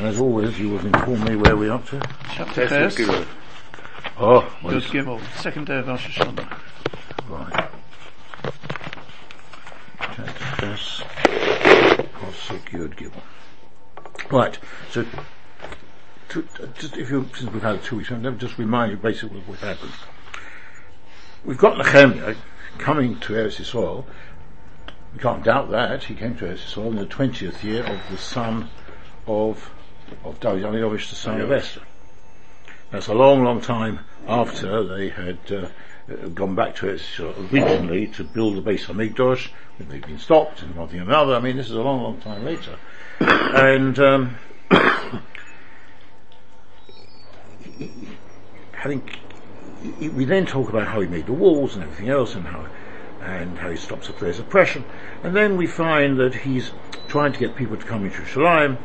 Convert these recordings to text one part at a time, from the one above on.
And as always, you will inform me where we're up to. Chapter Ches, Oh, well, Yud it's- Gimel, second day of Rosh Hashanah. right. Chapter Ches, Pasuk Yud Gimel. Right, so, to, uh, just if you, since we've had two weeks, let me just remind you basically what happened. We've got Nehemiah coming to Eretz Yisrael. We can't doubt that. He came to Eretz Yisrael in the 20th year of the son of, of David Amirovich, the son of Esther. That's a long, long time after they had uh, uh, gone back to it originally to build the base of Migdosh, when they've been stopped and one thing and another. I mean, this is a long, long time later. and um, having, we then talk about how he made the walls and everything else, and how and how he stops the players' oppression. And then we find that he's trying to get people to come into Jerusalem,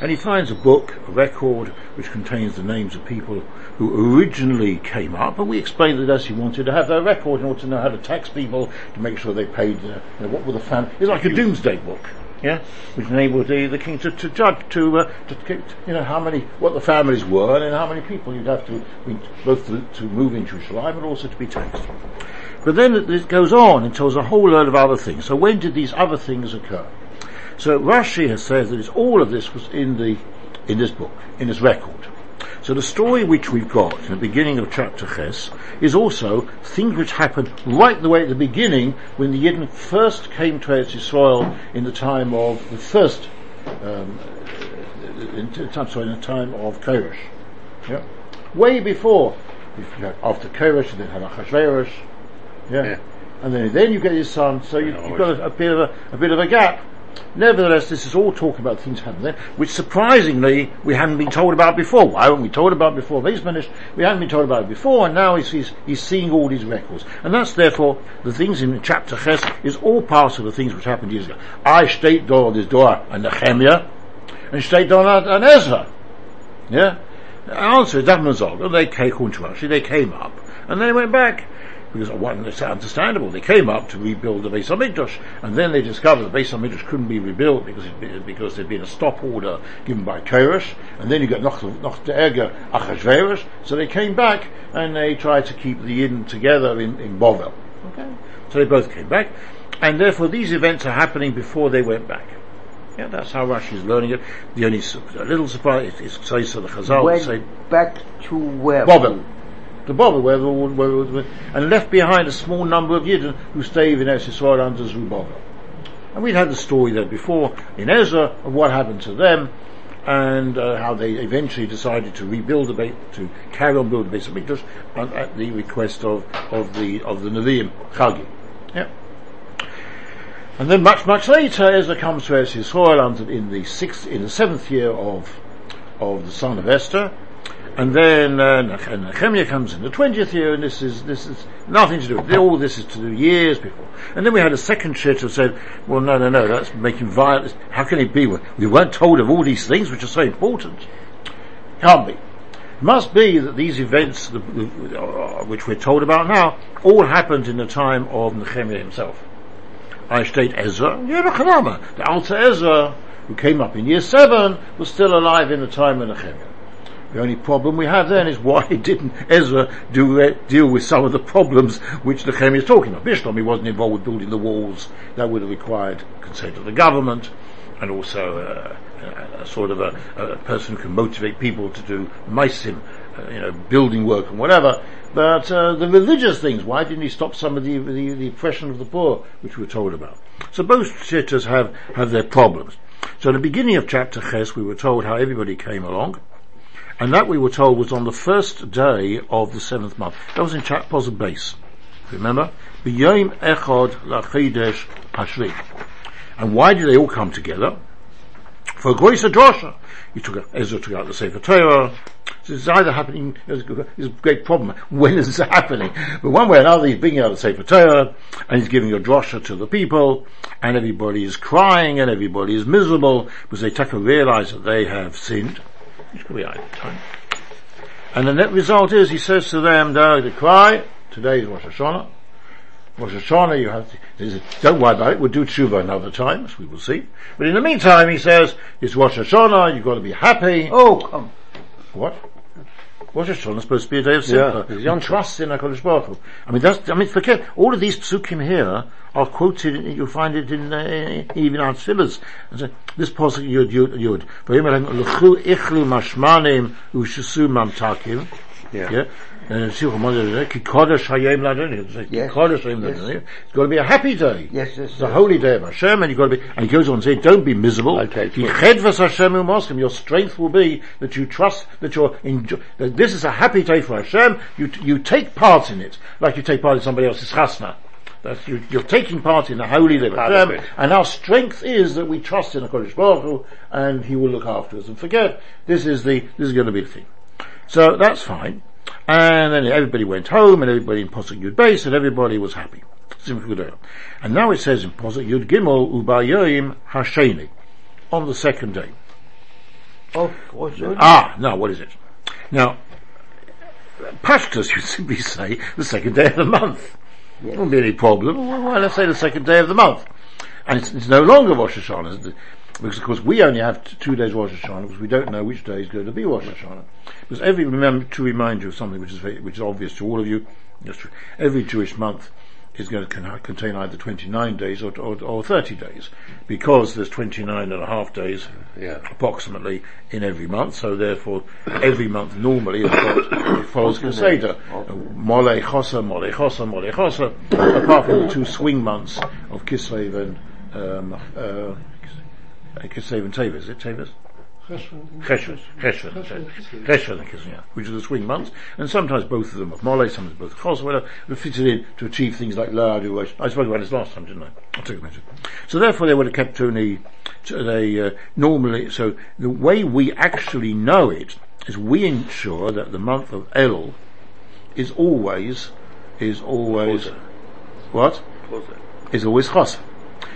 and he finds a book, a record, which contains the names of people who originally came up, and we explained that as he wanted to have their record in order to know how to tax people, to make sure they paid, uh, you know, what were the fam- it's like a Domesday Book. Yeah, which enabled the, the king to, to judge to, uh, to to- you know how many what the families were and how many people you'd have to both to, to move into Jerusalem and also to be taxed. But then it goes on and tells a whole load of other things. So when did these other things occur? So Rashi has said that all of this was in the in this book, in this record. So the story which we've got in the beginning of chapter Ches is also things which happened right the way at the beginning when the Yidden first came to Eretz Yisrael in the time of the first, um, in sorry, in the time of Koresh. Yeah. Way before, after Koresh, then had Achashverosh. Yeah. Yeah. And then, then you get his son, so you, you've got a, a bit of a, a bit of a gap. Nevertheless, this is all talking about things happening then, which surprisingly we hadn't been told about before. Why weren't we told about it before these finished? We hadn't been told about it before, and now he's, he's, he's seeing all these records. And that's therefore, the things in chapter Ches is all part of the things which happened years ago. I state door this door and Nehemiah, and state door and Ezra. Yeah? The answer is. They came, Rashi, they came up, and then they went back. Because one, it's understandable. They came up to rebuild the Beis Hamikdash, and then they discovered the Beis Hamikdash couldn't be rebuilt because it, because there'd been a stop order given by Koresh, and then you got Noch Noch Erger Achashverosh. So they came back and they tried to keep the Yidden together in in Bovel. Okay, so they both came back, and therefore these events are happening before they went back. Yeah, that's how Rashi is learning it. The only a little surprise is says to the Chazal Went say back to where? Bovel. The Bovel, where, the- where, where, and left behind a small number of Yidden who stayed in Eretz Yisrael under Zerubbabel. And we'd had the story there before in Ezra of what happened to them and uh, how they eventually decided to rebuild the Beit, to carry on building the Beis Hamikdash at the request of, of the of the Nevi'im Chagi. Yeah. And then much much later, Ezra comes to Eretz Yisrael in the sixth in the seventh year of of the son of Esther, and then uh, Nehemiah comes in the twentieth year, and this is this is nothing to do with all this is to do years before. And then we had a second church who said, "Well, no, no, no, that's making violence. How can it be? We weren't told of all these things which are so important. Can't be. It must be that these events, the, the, uh, which we're told about now, all happened in the time of Nehemiah himself. I state Ezra, the Alta Ezra, who came up in year seven, was still alive in the time of Nehemiah. The only problem we have then is why didn't Ezra do, uh, deal with some of the problems which the Nehemiah is talking about. Bishlam, he wasn't involved with building the walls. That would have required consent of the government and also uh, a, sort of a, a person who can motivate people to do maisim, uh, you know, building work and whatever. But uh, the religious things, why didn't he stop some of the, the, the oppression of the poor, which we were told about? So both shittas have, have their problems. So at the beginning of chapter Ches, we were told how everybody came along. And that we were told was on the first day of the seventh month. That was in chapter base. Remember? B'yom echad lachidesh hashvi. And why did they all come together? For a grace of Joshua. He took out, Ezra took out the Sefer Torah. So it's either happening, it's a great problem. When is it happening? But one way or another, he's bringing out the Sefer Torah, and he's giving a drosha to the people, and everybody is crying, and everybody is miserable, because they take to realize that they have sinned. Which could be either time. And the net result is, he says to them, "Don't to cry, today is Rosh Hashanah, Rosh Hashanah, you have to, don't worry about it, we'll do tshuva another time, as we will see. But in the meantime, he says, it's Rosh Hashanah, you've got to be happy. Oh, come. What? Rosh Hashanah is supposed to be a day of simcha. Yeah, you trust in HaKadosh Baruch Hu. I mean, that's, I mean, forget, all of these psukim here are quoted, you'll find it in, uh, even our so, This pasuk yud, yud, yud. V'yim l'chu ichlu mashmanim u'shesu mamtakim. Yeah. Yeah. And see what Mother ki kodesh hayom ladoni. It's Yes. kodesh hayom ladoni. It's got to be a happy day. Yes, yes, It's a holy day of Hashem, and you've got to be. And he goes on to say, "Don't be miserable. Okay, Ki good. chedvas Hashem umoskim. Your strength will be that you trust that you're enjoy, that this is a happy day for Hashem. You you take part in it, like you take part in somebody else's chasna. That's you, you're taking part in the holy day of Part of Hashem, and our strength is that we trust in the Kodesh Baruch Hu, and He will look after us. And forget this is the this is going to be the thing. So that's fine. And then everybody went home, and everybody in Posuk Yud Base, and everybody was happy. And now it says in Posuk Yud Gimel Ubayoim Hasheni on the second day. Oh, what's it? Ah, now what is it? Now, Pashtus you simply say the second day of the month. There won't be any problem. Well, why let's say the second day of the month. And it's, it's no longer Rosh Hashanah, it? Because of course we only have t- two days Rosh Hashanah because we don't know which day is going to be Rosh Hashanah. Because every, remember to remind you of something which is very, which is obvious to all of you, every Jewish month is going to contain either 29 days or, or, or 30 days because there's 29 and a half days Yeah. approximately in every month, so therefore every month normally has got, it follows Keseda. Mole Chosa, Mole Chosa, Mole Chosa, apart from the two swing months of Kislev and, um, uh, Kislev and Teves, is it Teves? Cheshvan, Cheshvan, Cheshvan and Kislev, yeah, which are the swing months, and sometimes both of them of Mole, sometimes both Chos, whatever, but fitted in to achieve things like Ladu, I spoke about this last time, didn't I? I took a mention. So therefore they would have kept only, so they, uh, normally, so the way we actually know it is we ensure that the month of El is always, is always, Chosa. what? Chosa. Is always Chos.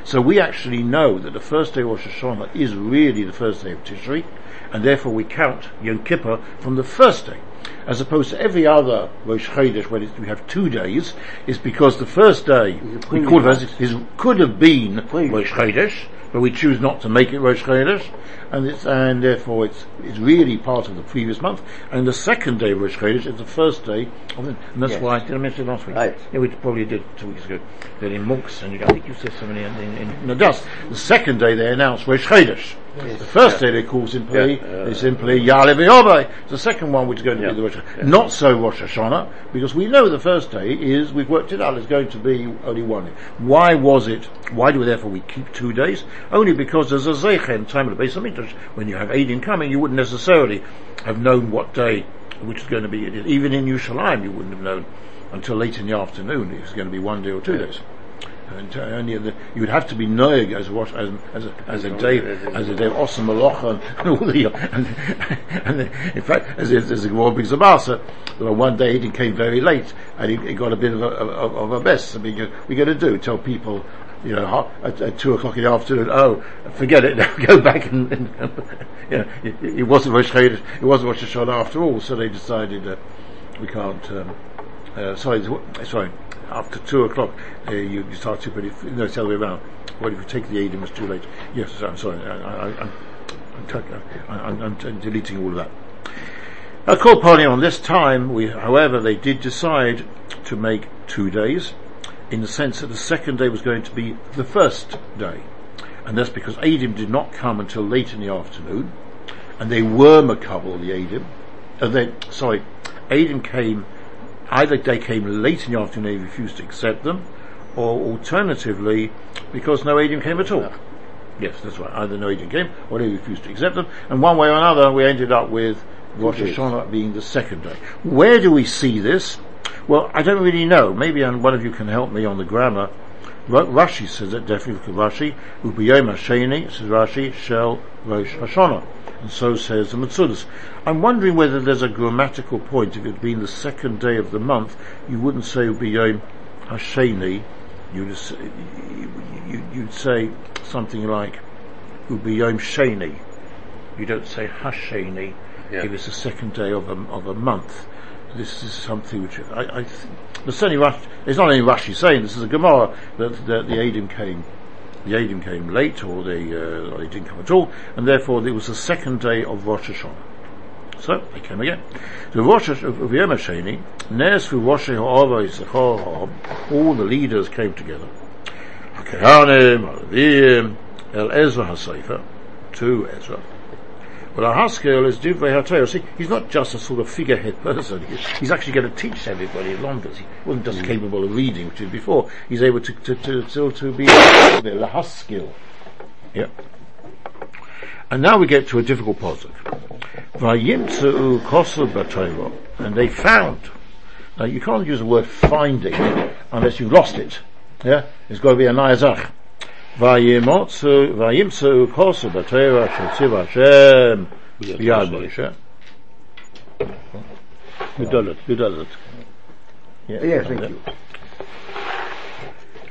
So we actually know that the first day of Rosh Hashanah is really the first day of Tishri, and therefore we count Yom Kippur from the first day. As opposed to every other Rosh Chodesh, when we have two days, is because the first day we previous call it it is, could have been. Rosh Chodesh, but we choose not to make it Rosh Chodesh, and it's, and therefore it's, it's really part of the previous month. And the second day of Rosh Chodesh is the first day of the, and that's Yes. why, did I mention it last week? Right. Yeah, we probably did two weeks ago. That in monks, and I think you said something in, in, in Nadas, the second day they announce Rosh Chodesh. The first day they call simply, Yeah, uh, they simply Yalev. The second one which is going to Yeah. be the Rosh Hashanah. Not so Rosh Hashanah, because we know the first day is, we've worked it out, is going to be only one. Why was it, why do we therefore we keep two days? Only because there's a Zeichen, time of the base of. When you have Eidim coming, you wouldn't necessarily have known what day, which is going to be, even in Yerushalayim you wouldn't have known until late in the afternoon it was going to be one day or two days. And uh, only the, you would have to be noig as a wash, as, as a, as a day, as a day Osam Malocha and all the, and, and in fact, as, as, as a Gemara brings about, so, well, one day he came very late and he, he got a bit of a, of, of a mess. I mean, we're going to do, tell people, you know, at, at two o'clock in the afternoon, oh, forget it, now go back and, and you know, it, it wasn't Rosh Chodesh, it wasn't Rosh Hashanah after all, so they decided, uh, we can't, um, uh, sorry, sorry, after two o'clock, uh, you, you start to, but if, no, it's the other way around. Well, if you take the aid, it was too late. Yes, I'm sorry, I, I, I, I- I'm, I'm deleting all of that. A call party on this time, we, however, they did decide to make two days, in the sense that the second day was going to be the first day. And that's because Adim did not come until late in the afternoon, and they were Makabal, the Adim. Uh, they, sorry, Adim came, either they came late in the afternoon, they refused to accept them, or alternatively, because no agent came at all. Yes, that's right. Either no agent came or they refused to accept them. And one way or another, we ended up with Rosh. Hashanah being the second day. Where do we see this? Well, I don't really know. Maybe one of you can help me on the grammar. Ra- Rashi says it definitely. Look at Rashi. Ubiyom Hasheni, says Rashi, Shel Rosh Hashanah. And so says the Metzudas. I'm wondering whether there's a grammatical point. If it had been the second day of the month, you wouldn't say Ubiyom Hasheni. You'd, s- you- you- you'd say something like Ubiyom Sheni. You don't say Hasheni. Yeah. if it's the second day of a, of a month. This is something which I, I think, but certainly Rashi, it's not only Rashi saying this is a Gemara that, that the Adim came, the Adim came late or they, uh, they didn't come at all, and therefore it was the second day of Rosh Hashanah. So they came again. So Rosh Hashanah, of Yom HaSheni, Nes for Rosh all the leaders came together. Kehanim, Alavim, El Ezra HaSefer, to Ezra. Well, Haskell is Divrei HaTorah. See, he's not just a sort of figurehead person. He's, actually going to teach everybody along this. He wasn't just mm. capable of reading, which he was before. He's able to, to, to, to, to be the Haskell. Yeah. And now we get to a difficult positive. Vayimtzu kosel b'Torah, and they found. Now you can't use the word finding unless you've lost it. Yeah, it's got to be a nayazach. Vayimtzu vayimtzu kosel b'Torah shetziv Hashem b'yad Moshe. Who does it? Who does it? Yeah, Yes, thank you.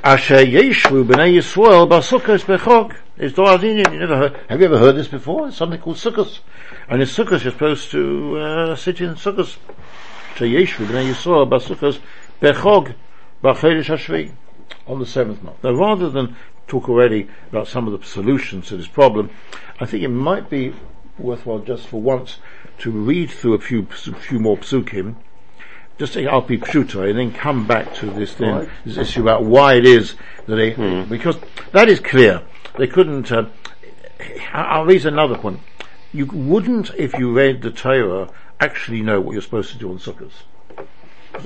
Asher Yeshvu b'nei Yisrael b'sukkos b'chog. It's Doradinian. You never heard, have you ever heard this before? It's something called sukkos. And in sukkos you're supposed to, uh, sit in sukkos. Asher Yeshvu b'nei Yisrael b'sukkos b'chog b'chodesh hashvi. On the seventh month. Now rather than talk already about some of the solutions to this problem, I think it might be worthwhile just for once to read through a few, few more psukim just take Alpi Pshuta and then come back to this thing, Right. this issue about why it is that they, because that is clear. They couldn't, uh, I'll raise another point. You wouldn't, if you read the Torah, actually know what you're supposed to do on Sukkot.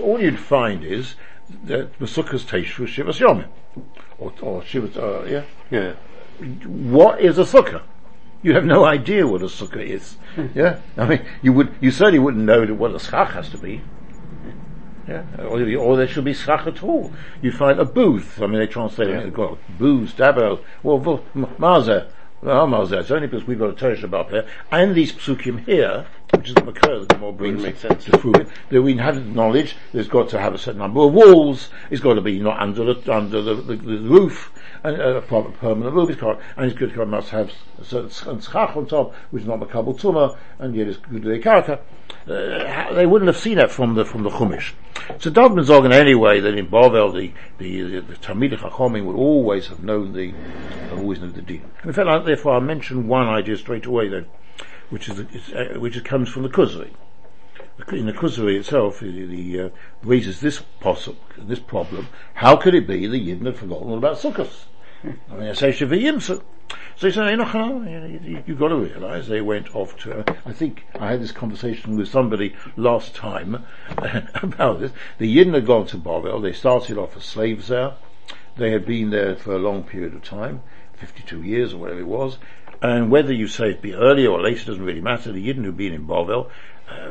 All you'd find is that the Sukkot's Teish was Shivas Yomim. Or, or Shivas, uh, yeah. Yeah. What is a Sukkah? You have no idea what a Sukkah is. yeah? I mean, you would, you certainly wouldn't know what a Schach has to be. Yeah, or, or there should be schach at all. You find a booth. I mean, they translate it. They've got booth, dabel. Well, well, mazer. It's only because we've got a Torah Shabbat here, and these psukim here, which is the makar that more brings sense. to prove it. That we have the knowledge. There's got to have a certain number of walls. It's got to be not under the under the, the, the roof, and uh, a proper permanent roof. It's got, and it's good. to must have a certain schach on top, which is not makabel tumah, and yet it's good to the karaka. Uh, they wouldn't have seen that from the from the Chumash. So David ben anyway that in Bavel the the the, the would always have known the always knew the deal. In fact, I- therefore, I mention one idea straight away then, which is uh, which comes from the Kuzari. In the Kuzari itself, the, the uh, raises this possible this problem: How could it be the Yidden had forgotten all about Sukkot? I mean, I say Shaviyim, so he said, "Hey, no, no, you, you, you've got to realise they went off to, I think I had this conversation with somebody last time about this. The Yidden had gone to Babel, they started off as slaves there, they had been there for a long period of time, 52 years or whatever it was, and whether you say it be earlier or later doesn't really matter, the Yidden who'd been in Babel,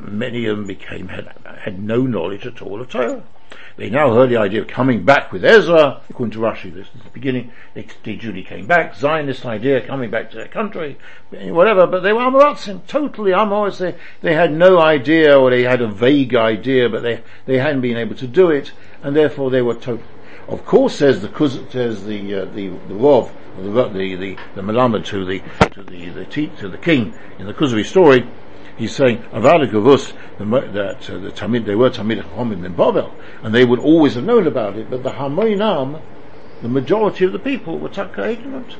many of them became, had, had no knowledge at all of Torah. They now heard the idea of coming back with Ezra, according to Rashi, this is the beginning, they, they duly came back, Zionist idea, coming back to their country, whatever, but they were Amaratzim, totally Amoritz, they, they had no idea, or they had a vague idea, but they, they hadn't been able to do it, and therefore they were total. Of course, says the Kuz, says the uh, the the Rov, the the the, the to the to the the to the king in the Kuzari story. He's saying mo- that uh, the Tamid they were Tamid Chomim in Babel, and they would always have known about it. But the Hamoinam, the majority of the people were taka ignorant.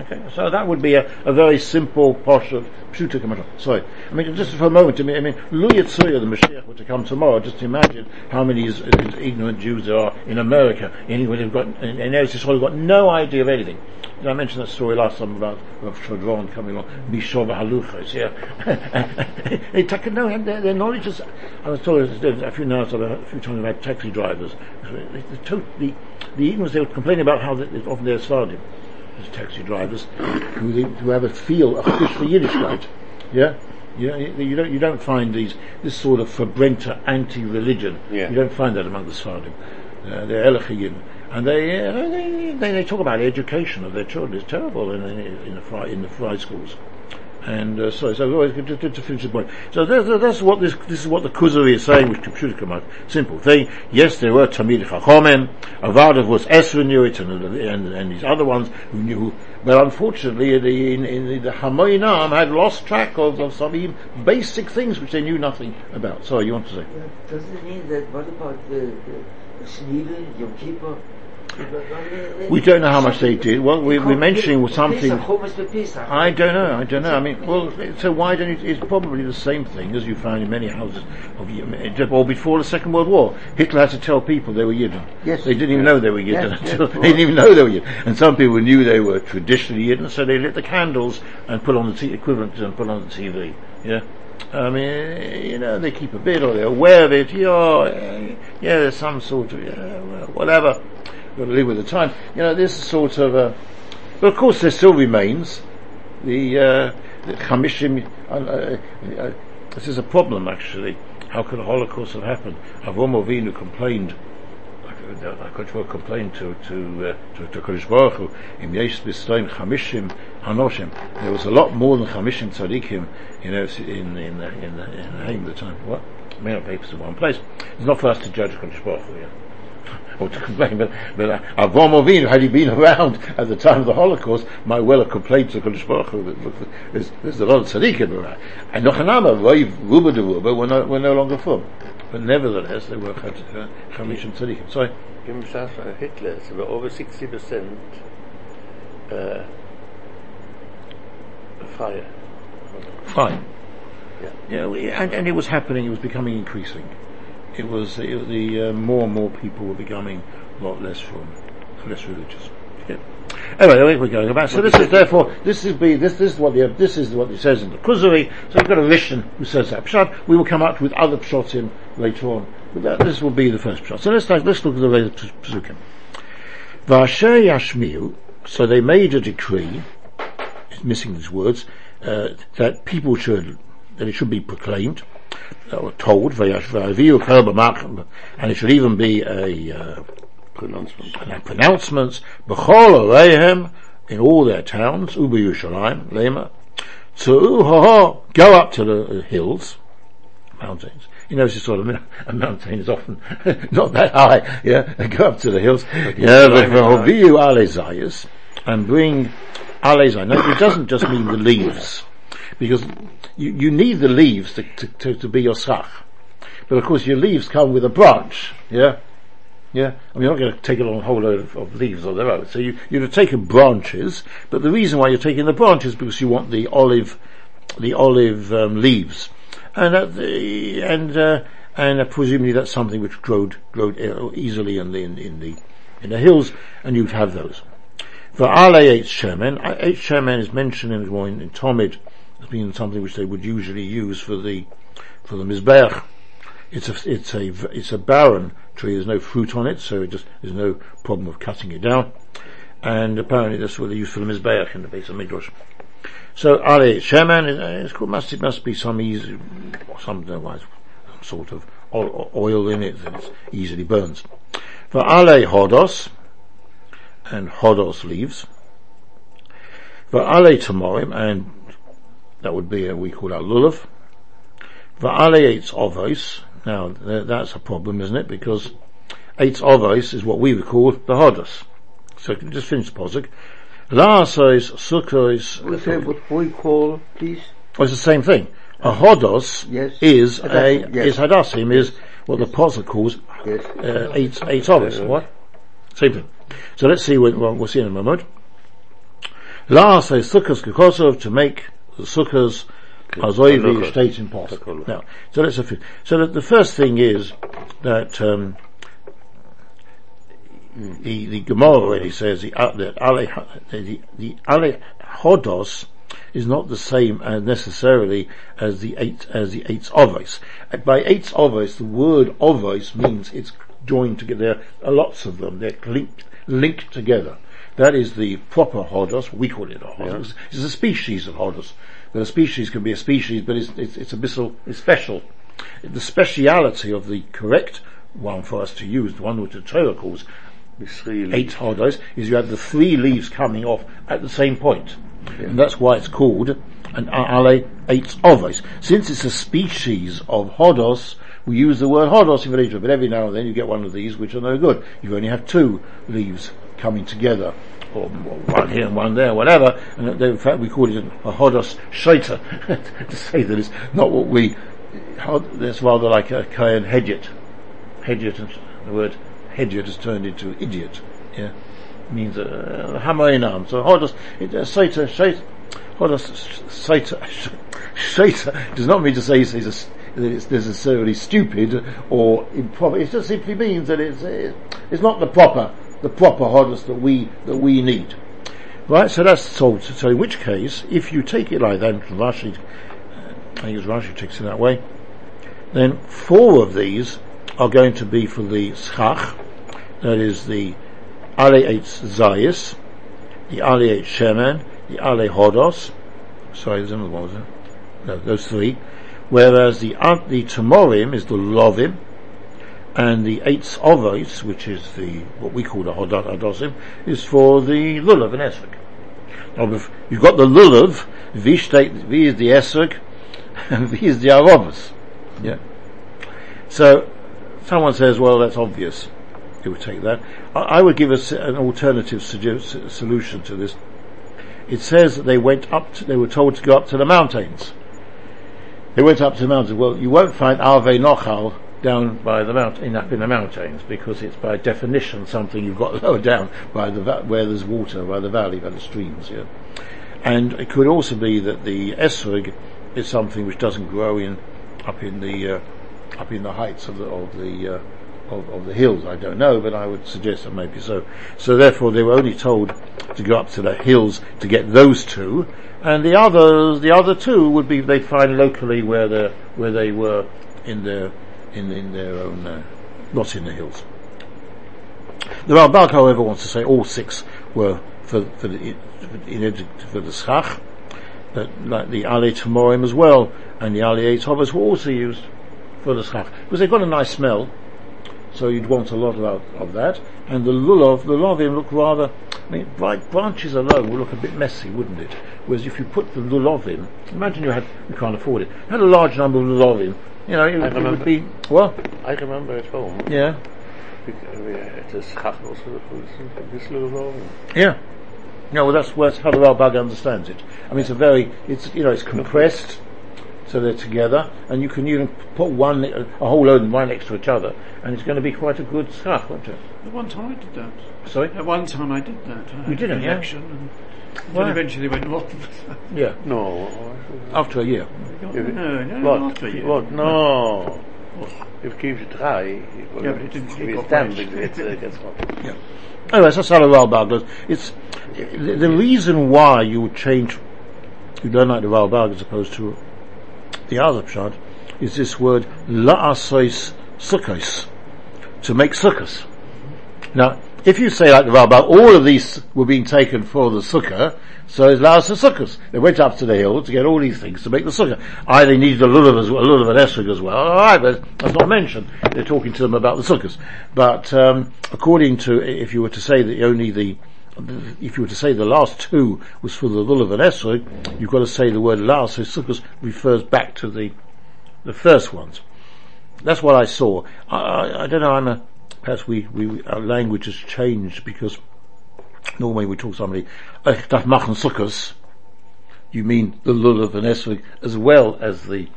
Okay, so that would be a, a very simple posh of Pshuta Kamashon. Sorry. I mean, just for a moment, I mean, I mean, the Mashiach, were to come tomorrow, just imagine how many is, is ignorant Jews there are in America, anywhere they've got, in, in Eretz Yisrael, got no idea of anything. Did I mention that story last time about Rav Shadron coming along, Mishov Haluchos, uh, yeah? they take no, their, their knowledge is, I was told a few nights, a few times about taxi drivers, the, the, the, the ignorance they were complaining about how often they're Sfardim as taxi drivers who, who have a feel a fish for Yiddishkeit. Yeah? You don't, you don't, you don't find these, this sort of Verbrenta anti-religion. Yeah. You don't find that among the Sfardim. Uh, they're Elachiyim. And they, uh, they, they, they talk about the education of their children. It's terrible in, in, in the fry, in the fry schools. And uh, sorry, so oh, to, to, to finish the point. So that's, that's what this this is what the Kuzari is saying, which should come out. Simple thing. Yes, there were Tamid Chachomim. Avadav was Esra knew it, and, and and these other ones who knew. But unfortunately, the in, in the Hamoinam had lost track of, of some basic things which they knew nothing about. Sorry, you want to say? Yeah, does it mean that what about the, the, the Shmini, Yom Kippur? We don't know how much they did. Well, we, we're mentioning something. I don't know. I don't know. I mean, well, so why don't you? It's probably the same thing as you found in many houses of or uh, before the Second World War. Hitler had to tell people they were Yidden. Yes. They didn't even know they were Yidden Yes, yes, until of they didn't even know they were Yidden. And some people knew they were traditionally Yidden, so they lit the candles and put on the t- equivalent and put on the TV. Yeah. I mean, you know, they keep a bit or they're aware of it. Yeah, yeah, there's some sort of, yeah, well, whatever. Got to live with the time. You know, this is sort of a, but of course there still remains the, uh, the Chamishim, uh, uh, uh, this is a problem actually. How could a Holocaust have happened? Avram Avinu complained, HaKadosh complained to, to, uh, to, to Kodesh Baruch Hu, Im Yesh Bistoim Chamishim Hanoshim. There was a lot more than Chamishim Tzadikim, you know, in, in, in the, in the time. What? May not papers in one place. It's not for us to judge Kodesh Baruch Hu, yeah or to complain, but, but uh, Avram Avinu, had he been around at the time of the Holocaust, might well have complained to Kodesh Baruch Hu that look, there's, there's a lot of tzaddikim around. And Nochanama, Roiv, Ruba de Ruba, were no, were no longer from. But nevertheless, they were Chamishim tzaddikim. Sorry? Im Schaf Hitler, es war over 60 percent uh, fire. Fine. Yeah. Yeah, and, and it was happening, it was becoming increasing. It was, the, uh, more and more people were becoming a lot less from, less religious. Yeah. Anyway, we're going about. So this is therefore, this is be, this, this is what the, this is what it says in the Kuzari. So we've got a Rishon who says that Pshat. We will come up with other Pshatim later on. But that, this will be the first Pshat. So let's, let's look at the later Psukim. Vasher Yashmiu, so they made a decree, missing these words, uh, that people should, that it should be proclaimed, told, and it should even be a, uh, Pronouncement. and pronouncements, in all their towns, Lema, to ha go up to the hills, mountains. You know, just sort of, a mountain is often not that high, yeah, go up to the hills, yeah, but V'hoviyu Alezayas, and bring Alezayas. Now, it doesn't just mean the leaves, because you, you need the leaves to, to, to, to be your schach. But of course your leaves come with a branch, yeah? Yeah, I mean, you're not going to take along a whole load of, of leaves on their own. So you, you'd have taken branches, but the reason why you're taking the branches is because you want the olive, the olive um, leaves, and the, and uh, and uh, presumably that's something which growed growed easily in the in, in the in the hills, and you'd have those. For Ale Shemen, uh, Eitz Shemen is mentioned in, in, in Talmud as being something which they would usually use for the for the mizbeach. It's a it's a it's a barren tree. There's no fruit on it, so it just there's no problem of cutting it down. And apparently that's what they use for the mizbeach in the base of midrash. So Ale Shemen, uh, it's called must it must be some easy some some sort of oil in it that easily burns. For Ale Hodos and Hodos leaves. For Ale Tamorim and that would be a we call that lulav. Va'ale eitz ovos. Now th- that's a problem, isn't it? Because eitz ovos is what we would call the hodos. So can just finish the posuk. La'asos sukkos. What we call, please? Oh, it's the same thing. A hodos Yes. is a yes. is hadassim is what the posuk calls Yes. uh, eight eight ovos. What? Same thing. So let's see what what we'll see in a moment. La'asos sukkos kukosov to make sukkahs Azoivi Hanukkah. state in. Now, so let's so the, the first thing is that um, the the Gemara already says the uh, that ale, the the ale hodos is not the same as necessarily as the eight as the eight ovos. Uh, By eight ovos, the word ovos means it's joined together. There are lots of them. They're linked linked together. That is the proper hodos. We call it a hodos. It's a species of hodos. But a species can be a species, but it's it's, it's it's special. The speciality of the correct one for us to use, the one which the Torah calls eight hodos, is you have the three leaves coming off at the same point. And that's why it's called an ale eight ovois. Since it's a species of hodos, we use the word hodos in Valencia, but every now and then you get one of these which are no good. You only have two leaves coming together, or one here and one there, whatever, and in fact we call it a hodos shaita, to say that it's not what we, that's rather like a kayan hedget. Hedget, the word hedget has turned into idiot, yeah, means a uh, hamoinam. So hodos, it, uh, shaita, shaita, hodos shaita, shaita does not mean to say he's a that it's necessarily stupid or improper. It just simply means that it's it's not the proper the proper hodus that we that we need. Right, so that's told. So in which case, if you take it like that, Rashi, uh, I think it's Rashi takes it that way, then four of these are going to be for the schach, that is the ale zayis, the ale shemen, the ale hodos. Sorry, there's another one. Was there? No, those three whereas the uh, the Tamorim is the Lovim, and the Eitz Ovos, which is the what we call the Hodot Adosim, is for the Lulav and Esrog. Now, you've got the Lulav, V, state, v is the Esrog, and V is the Arovas. Yeah. So, someone says, well, that's obvious. It would take that. I, I would give us an alternative solution to this. It says that they went up to, they were told to go up to the mountains. They went up to the mountains. Well, you won't find Ave Nochal down by the mountain, up in the mountains, because it's by definition something you've got lower down by the where there's water, by the valley, by the streams. Yeah, and it could also be that the esrog is something which doesn't grow in up in the uh, up in the heights of the of the uh, of, of, the hills. I don't know, but I would suggest that maybe so. So therefore, they were only told to go up to the hills to get those two, and the others, the other two would be they'd find locally where they where they were in their in in their own uh, not in the hills. The Rambam, however, wants to say all six were for for the for the schach, but like the Ali Tamorim as well, and the Ali Eitovas were also used for the schach because they've got a nice smell. So you'd want a lot of, of that. And the lulav, the lovim look rather, I mean, branches alone would look a bit messy, wouldn't it? Whereas if you put the lulav in, imagine you had, you can't afford it, you had a large number of lulav in, you know, it, it would be, well? I remember at home. Yeah. Uh, it is also this little lulav. Yeah. No, well that's, that's how the Ralbag understands it. I mean, it's a very, it's, you know, it's compressed, so they're together, and you can even put one, a whole load right next to each other, and it's going to be quite a good schach, won't it? At one time I did that. Sorry? At one time I did that. I you did it, yeah? And well, eventually went off. yeah. No. After a year. No, no, what? after a year. What? No. If it keeps it dry, yeah, but it didn't kick off damp, it uh, gets hot. Yeah. Anyways, that's how the Ralbag does. It's, the, the reason why you would change, you don't like the Ralbag as opposed to the other pshat is this word la'asois sukkos, to make sukkahs. Now, if you say like the Rambam, all of these were being taken for the sukkah, so it's la'asoi sukkahs. They went up to the hill to get all these things to make the sukkah. I they needed a lulav as well, a lulav and esrog as well. Alright, but that's not mentioned. They're talking to them about the sukkahs. But, um, according to, if you were to say that only the if you were to say the last two was for the lulav and esrog, you've got to say the word last, so sukkahs refers back to the, the first ones. That's what I saw. I, I, I don't know, I'm a, perhaps we, we, our language has changed because normally we talk to somebody, oh, darf machen sukkahs, you mean the lulav and esrog as well as the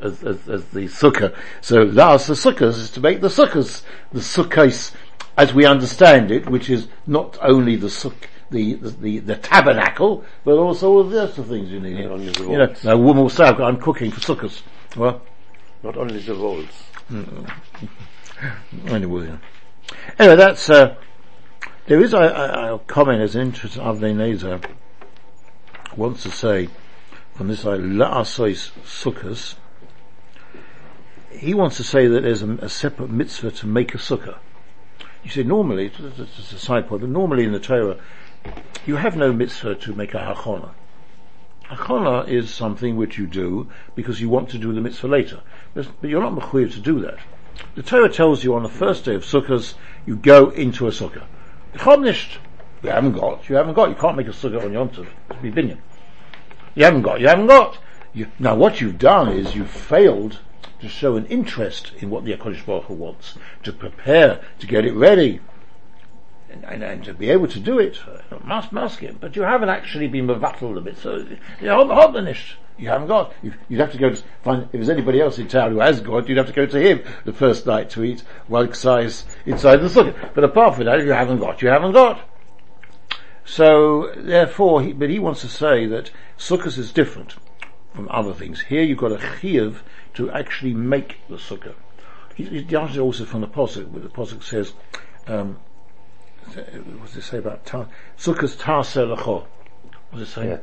as, as, as the sukkah. So last the sukkahs is to make the sukkahs, the sukkahs as we understand it, which is not only the suk, the, the, the, tabernacle, but also all the other things you need. Not only the you know, a woman will say, I'm cooking for sukkahs. Well, not only the walls. Anyway, anyway, that's, uh, there is a, a, a comment as interesting, Avnei Nezer wants to say, from this side, la'asois sukkahs, he wants to say that there's a, a separate mitzvah to make a sukkah. You see, normally, it's a side point, but normally in the Torah, you have no mitzvah to make a hachona. Hachona is something which you do because you want to do the mitzvah later. But you're not mechuyev to do that. The Torah tells you on the first day of Sukkot, you go into a sukkah. Chomnisht, you haven't got, you haven't got, you can't make a sukkah on Yom Tov, to be binyan. You haven't got, you haven't got. You, now what you've done is you've failed to show an interest in what the HaKadosh Baruch wants, to prepare, to get it ready, and, and, and to be able to do it, must mask it, but you haven't actually been mevattled a bit, so you're hotbanish. You haven't got. You, you'd have to go to find, if there's anybody else in town who has got, you'd have to go to him the first night to eat one size inside the sukkah. But apart from that, if you haven't got, you haven't got. So, therefore, he, but he wants to say that sukkahs is different from other things. Here you've got a chiyuv to actually make the sukkah. He, he also from the posuk, where the posuk says, um, what does it say about ta- sukkahs taseh lecho? What does it say? Yeah.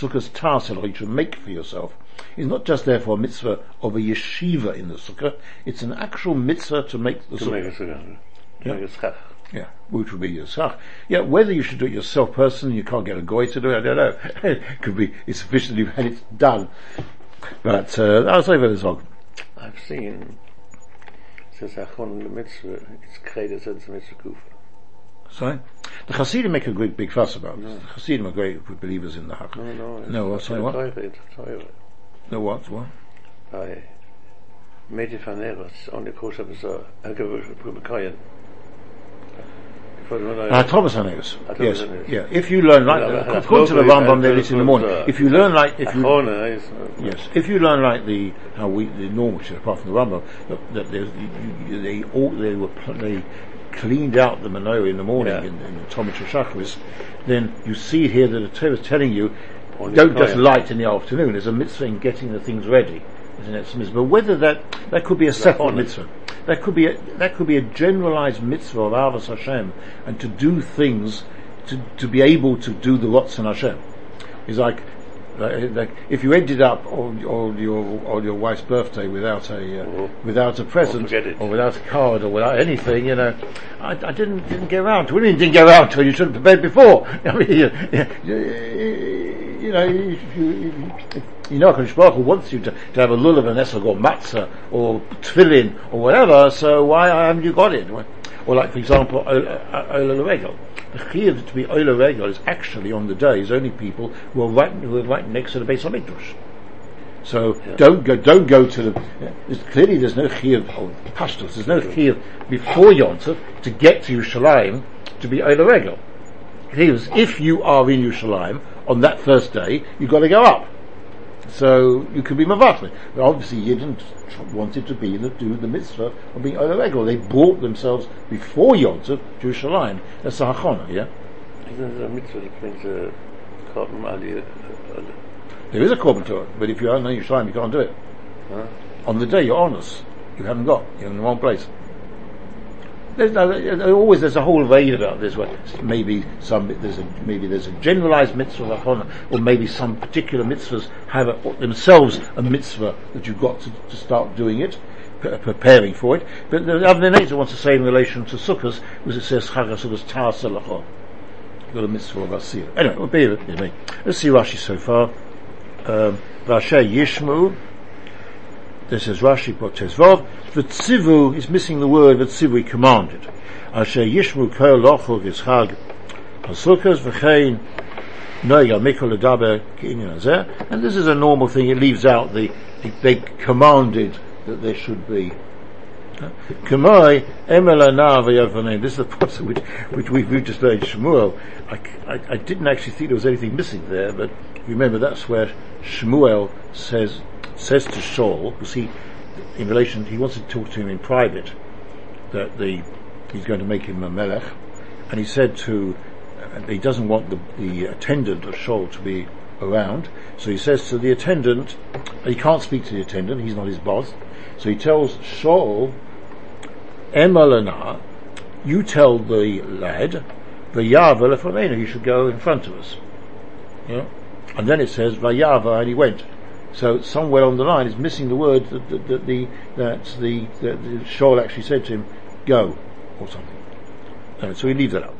Sukkah's tasel, you should make for yourself, is not just therefore a mitzvah of a yeshiva in the sukkah, it's an actual mitzvah to make the To sukkah. make a sukkah. Yeah. make a. Yeah, which would be your schach. Yeah, whether you should do it yourself personally, you can't get a goy to do it, I don't know. it could be, it's sufficient you've had it done. But, uh, I'll say for this one. I've seen, says Achon the mitzvah, it's created since the mitzvah kufa. Sorry? The Hasidim make a great big fuss about this. The Hasidim are great believers in the Hak. No, no. No, what, sorry, what? Torah, It's Torah. No, what, what? Medje van Eros, on the course of his, uh, Agavur, Uh, Thomas Haneus. Ah, Yes, yeah. If you learn like, uh, according to the Rambam, they but- in the morning. If you learn like, if you, Achona Yes, if you learn like the how we the normal shit apart from the Rambam that, that there's, you, they all they were they cleaned out the menorah in the morning Yeah. in, in the then you see here that the Torah is telling you On don't just light in the afternoon. There's a mitzvah in getting the things ready. Isn't it? Mitzvah. But whether that that could be a separate mitzvah, that could be a, that could be a generalized mitzvah of Avos Hashem, and to do things to to be able to do the Ratzon Hashem. It's like, like, like if you ended up on, on your on your wife's birthday without a uh, Mhm. without a present or without a card or without anything, you know, I, I didn't didn't get around to it. You mean didn't get around to it? You should have prepared before. I mean, you, you, you know, you, you, you know, Hu wants you to, to have a lulav and esrog or matzah or tefillin or whatever. So why haven't you got it? Or like, for example, Ola Regel. The chiyuv to be Ola Regel is actually on the day is only people who are right who are right next to the base of Mikdash. So don't go, don't go to the. There's, clearly, there's no chiyuv pashtos. There's no chiyuv before Yontif to get to Yerushalayim to be Ola Regel. If you are in Yerushalayim on that first day, you've got to go up. So you could be mavatli. But obviously, you didn't want it to be the do the mitzvah of being Ola Regel. They brought themselves before Yontif to Yerushalayim. That's the hachana, yeah. Isn't it a mitzvah that brings a cotton ali, uh, There is a korban Torah, but if you aren't in Yerushalayim, you can't do it. huh? on the day you're honest, you haven't got, you're in the wrong place. There's no, always there's a whole vein about this. Where maybe some there's a maybe there's a generalized mitzvah honor, or maybe some particular mitzvahs have a, themselves a mitzvah that you've got to, to start doing it, preparing for it. But the other thing I want to say in relation to sukkahs was it says Chag HaSukkahs Tar Salachah. You've got a mitzvah of asir. Anyway, we'll be with me. Let's see Rashi so far. Um, Rashi Yishmu. This is Rashi Potes Vov. The tzivu is missing the word that tzivu commanded. Asher yishmu kol hasukas v'chein. And this is a normal thing. It leaves out the, they commanded that there should be. This is the passage which, which we've, just read Shmuel. I, I, I didn't actually think there was anything missing there, but remember that's where Shmuel says says to Saul, because he, in relation, he wants to talk to him in private, that the he's going to make him a melech, and he said to, uh, he doesn't want the, the attendant of Saul to be around, so he says to the attendant, he can't speak to the attendant, he's not his boss, so he tells Saul, Emalana, you tell the lad, Vayava lefamenu, he should go in front of us. Yeah? And then it says Vayava, and he went. So somewhere on the line is missing the word that, that, that the that the that the Shaul actually said to him, "Go," or something. So he leaves that out.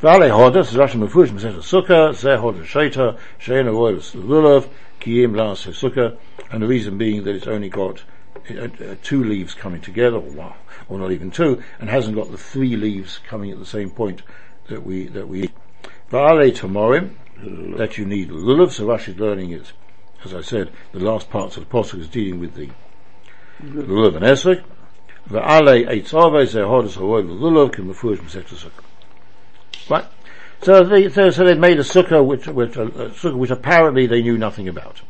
Vale hoda, this is Rashi Mefush, says Sukkah, Zeh hoda Shaita, Sheina Royal Lulav, Kiyim Las Sukkah, and the reason being that it's only got uh, uh, two leaves coming together, or wow, or not even two, and hasn't got the three leaves coming at the same point that we that we. Vale Tomorim, that you need lulav. So Rashi's learning is, as I said, the last parts of the posuk is dealing with the lulav and esrog. V'alei eitz avei zehodus haroy lulav kim mefurish sukkah. Right? So they, so, so they made a sukkah which, which, a sukkah which apparently they knew nothing about.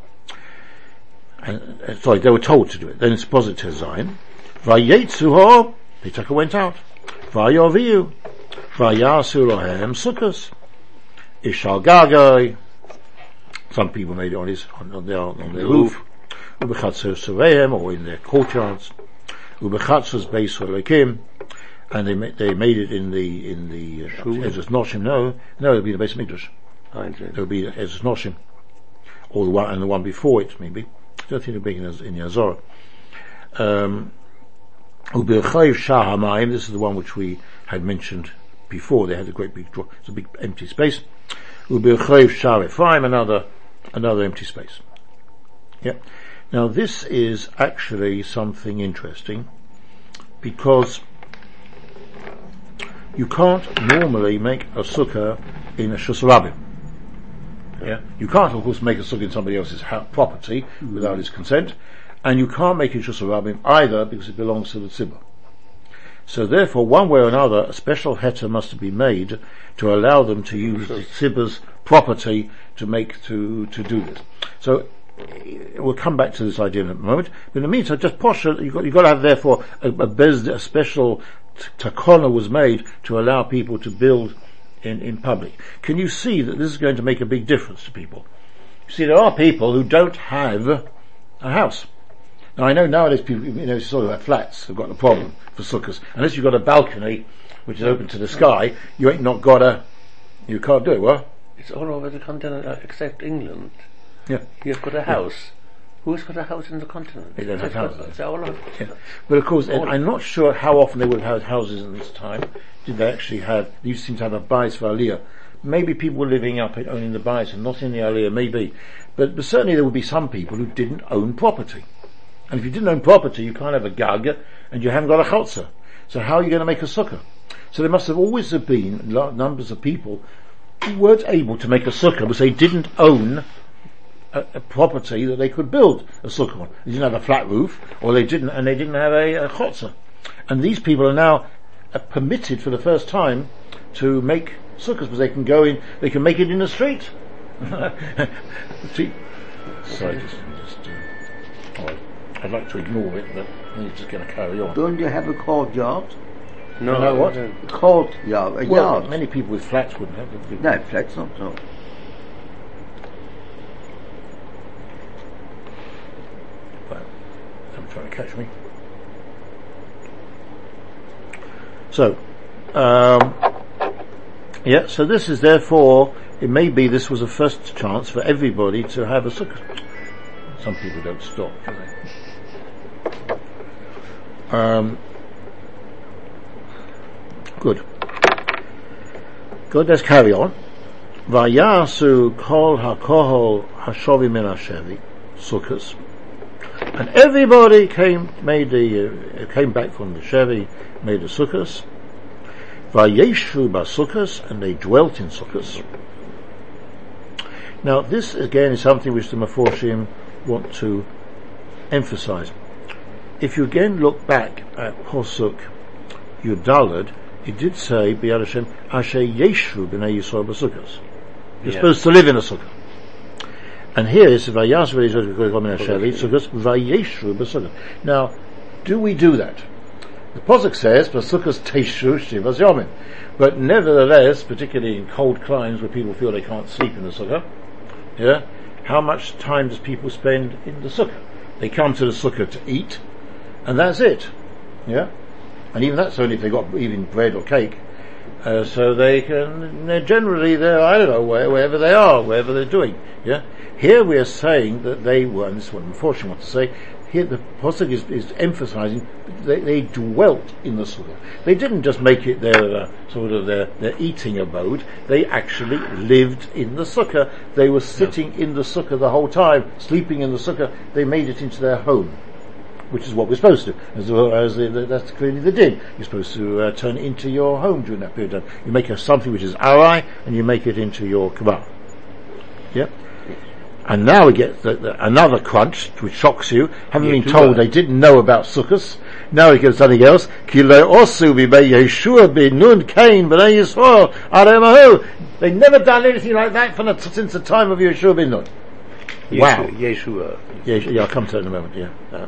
And, uh, sorry, they were told to do it. Then it's positive Zion. Vayetzuho, the tucker went out. Vayoviu, Vayasu lohem sukkahs. Ishal gagai. Some people made it on his, on, on their, on their roof. Ubechatzer Saveim, or in their courtyards. Ubechatzer's base Lekim. And they made, they made it in the, in the, uh, Ezra's Noshim, no, no, it'll be the base of Mikdash. It'll be Ezra's Noshim. Or the one, and the one before it, maybe. I don't think it'll be in, in Yazor. Um, Ubechayiv this is the one which we had mentioned before. They had a great big draw, it's a big empty space. Ubechayiv Shah Ephraim, another, another empty space. Yeah. Now this is actually something interesting because you can't normally make a sukkah in a shusarabim. Yeah, you can't, of course, make a sukkah in somebody else's ha- property mm-hmm. without his consent, and you can't make it shusarabim either because it belongs to the tzibah. So therefore, one way or another, a special heter must be made to allow them to use the tzibah's property to make to to do this. So we'll come back to this idea in a moment. But in the meantime, just posture, that you've got, you've got to have therefore a, a, bez, a special takona was made to allow people to build in, in public. Can you see that this is going to make a big difference to people? You see, there are people who don't have a house. Now I know nowadays people, you know, sort of have flats have got a problem for sukkahs. Unless you've got a balcony, which is open to the sky, you ain't not got a, you can't do it, well? It's all over the continent uh, except England. Yeah. You've got a house. Who's got a house in the continent? They don't have houses. Got, yeah. But of course, I'm not sure how often they would have had houses in this time. Did they actually have, they seem to have a bias for Aliyah. Maybe people were living up in owning the bias and not in the Aliyah, maybe. But, but certainly there would be some people who didn't own property. And if you didn't own property, you can't have a gag and you haven't got a chotzer. So how are you going to make a sukkah? So there must have always have been numbers of people weren't able to make a sukkah because they didn't own a, a, property that they could build a sukkah on. They didn't have a flat roof, or they didn't, and they didn't have a, a chotzer. And these people are now uh, permitted for the first time to make sukkahs because they can go in, they can make it in the street. See, sorry, just, just uh, I'd like to ignore it, but I'm just going to carry on. Don't you have a courtyard? No, no what? A courtyard, a well, yard. Many people with flats wouldn't have it. No, flats not, no. But I'm trying to catch me. So, um, yeah, so this is therefore, it may be this was a first chance for everybody to have a sukkah. Some people don't stop, do they? Um, good. Good, let's carry on. Vayasu kol hakohol hashovi min hashevi, sukkahs. And everybody came, made the, uh, came back from the Chevy, made the sukkahs. Vayeshu basukkahs, and they dwelt in sukkahs. Now this again is something which the Meforshim want to emphasize. If you again look back at Posuk Yudalad, it did say, B'yad Hashem, Asher Yeshu b'nei Yisrael b'sukkahs. You're yeah. supposed to live in a sukkah. And here is Vayasru Vayeshu Now, do we do that? The Posuk says, Basukas Teishu Shivas Yomin. But nevertheless, particularly in cold climes where people feel they can't sleep in the sukkah, yeah, how much time does people spend in the sukkah? They come to the sukkah to eat, and that's it. Yeah? And even that's only if they got even bread or cake. Uh, so they can, they're generally they're, I don't know, where, wherever they are, wherever they're doing. Yeah? Here we are saying that they were, and this is what unfortunately want to say, here the Pasuk is, is emphasizing they, they, dwelt in the sukkah. They didn't just make it their uh, sort of their, their eating abode. They actually lived in the sukkah. They were sitting yeah. in the sukkah the whole time, sleeping in the sukkah. They made it into their home, which is what we're supposed to. As as the, the, that's clearly the din. You're supposed to uh, turn it into your home during that period of time. You make a, something which is arai, and you make it into your kabbalah. Yep. And now we get the, the, another crunch, which shocks you. Having been told they didn't know about Sukkot, now he gives something else. Ki lo osu b'mei Yeshua bin Nun Cain b'nei Yisrael aremahu. They never done anything like that from the, since the time of Yeshua bin Nun. Wow. Yeshua. Yeah, yeah, I'll come to it in a moment, yeah. Uh,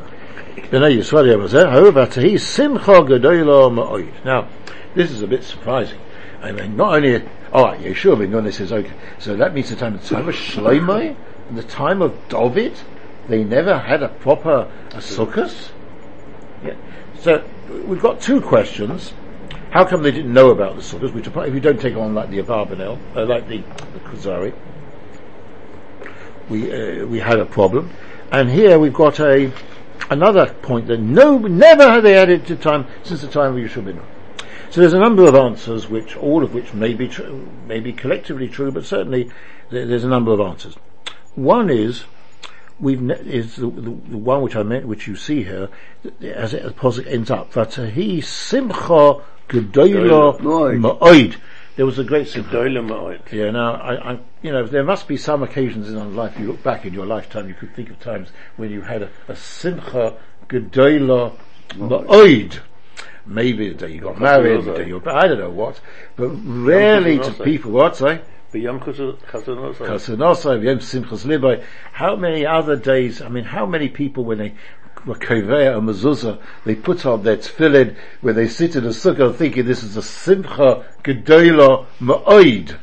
Now, this is a bit surprising. I mean, not only, alright, Yeshua ben this is okay. So that means the time, the time of Shlomo, and the time of David, they never had a proper a sukkah? Yeah. So, we've got two questions. How come they didn't know about the sukkahs, which if you don't take on like the Abarbanel, uh, like the, the Kuzari, we uh, we had a problem, and here we've got a another point that no never have they had it to time since the time of Yeshua ben So there's a number of answers, which all of which may be true, may be collectively true, but certainly there, there's a number of answers. One is we've ne- is the, the, the one which I meant, which you see here, as it as ends up. Vatahi simcha gedoyla Ma'od. There was a great simcha. Yeah, now, I, I, you know, there must be some occasions in our life, you look back in your lifetime, you could think of times when you had a, a simcha gedoyla ma'od. Maybe the day you got married, the day you were, I don't know what, but rarely to people, what, eh? say? B'yam Chazanosai. Chasanosai, Yom Simchas Libai. How many other days, I mean, how many people when they Koveya or Mezuzah, they put on their tefillin, when they sit in a sukkah thinking this is a Simcha Gedola Ma'oid.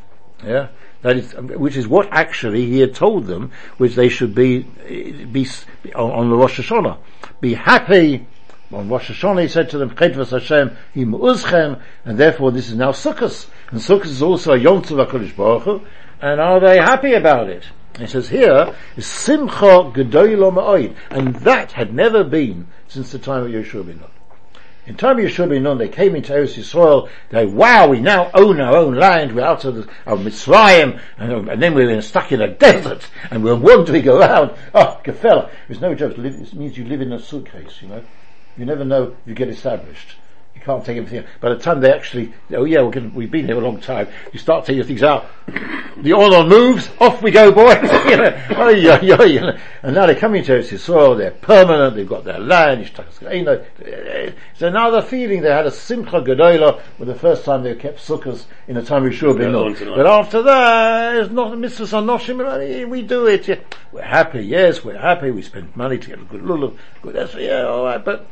Yeah? That is, um, which is what actually he had told them, which they should be, eh, be, on, on the Rosh Hashanah. Be happy, on Rosh Hashanah he said to them, Chedvas Hashem im uzchem, and therefore this is now Sukkot. And Sukkot is also a Yom Tov Baruch Hu, and are they happy about it? It says here, Simcha Gedoylo Ma'oid, and that had never been since the time of Yeshua ben Nun. In time of Yeshua ben Nun, they came into Eretz Yisrael, they, wow, we now own our own land, we're out of, the, of Mitzrayim, and, and then we're stuck in a desert, and we're wandering around. Oh, ah, Gefella. It's no joke, it means you live in a suitcase, you know. You never know you get established. You can't take everything. By the time they actually, oh yeah, we're gonna, we've been here a long time. You start taking things out. The oil moves. Off we go, boys. you know, oh, yeah, yeah, you know. And now they're coming to Eretz soil. Oh, they're permanent. They've got their land. You know, it's another feeling. They had a simcha gedola for the first time they kept sukkahs in the time of Yeshua ben Yeah, Nun. once in a But after that, it's not mitzvahs anoshim. We do it. Yeah. We're happy. Yes, we're happy. We spend money to get a good lulav. Good. That's yeah, all right. But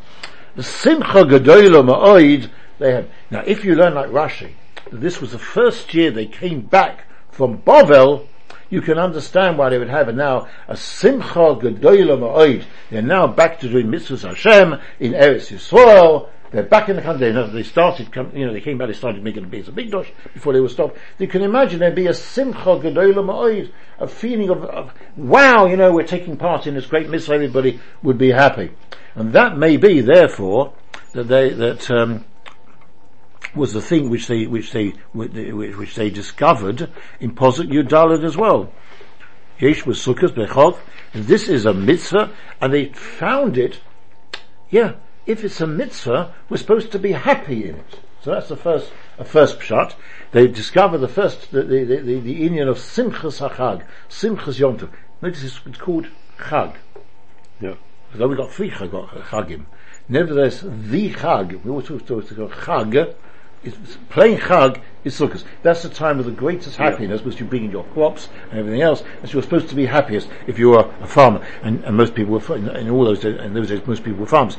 Simcha Gedola Ma'oid, they have. Now, if you learn like Rashi, this was the first year they came back from Bavel, you can understand why they would have it now a Simcha Gedola Ma'oid. They're now back to doing mitzvahs Hashem in Eretz Yisrael. They're back in the country. They, they started, you know, they came back. They started making a big, a big dosh before they were stopped. You can imagine there'd be a simcha gedola ma'oid, a feeling of, of, wow, you know, we're taking part in this great mitzvah. Everybody would be happy, and that may be, therefore, that they that um, was the thing which they which they which they discovered in Posuk Yudalad as well. Yesh was sukkahs bechov. This is a mitzvah, and they found it. Yeah, if it's a mitzvah, we're supposed to be happy in it. So that's the first, a first pshat. They discover the first, the, the, the, the, the union of Simchas HaChag, Simchas Yom Tov. Notice it's, it's called Chag. Yeah. Although we've got three chag, uh, Chagim. Nevertheless, the Chag, we always talk to Chag, is, plain Chag is Sukkot. That's the time of the greatest happiness, which you bring in your crops and everything else, and you're supposed to be happiest if you are a farmer. And, and most people were, in, in all those days, in those days, most people were farmers.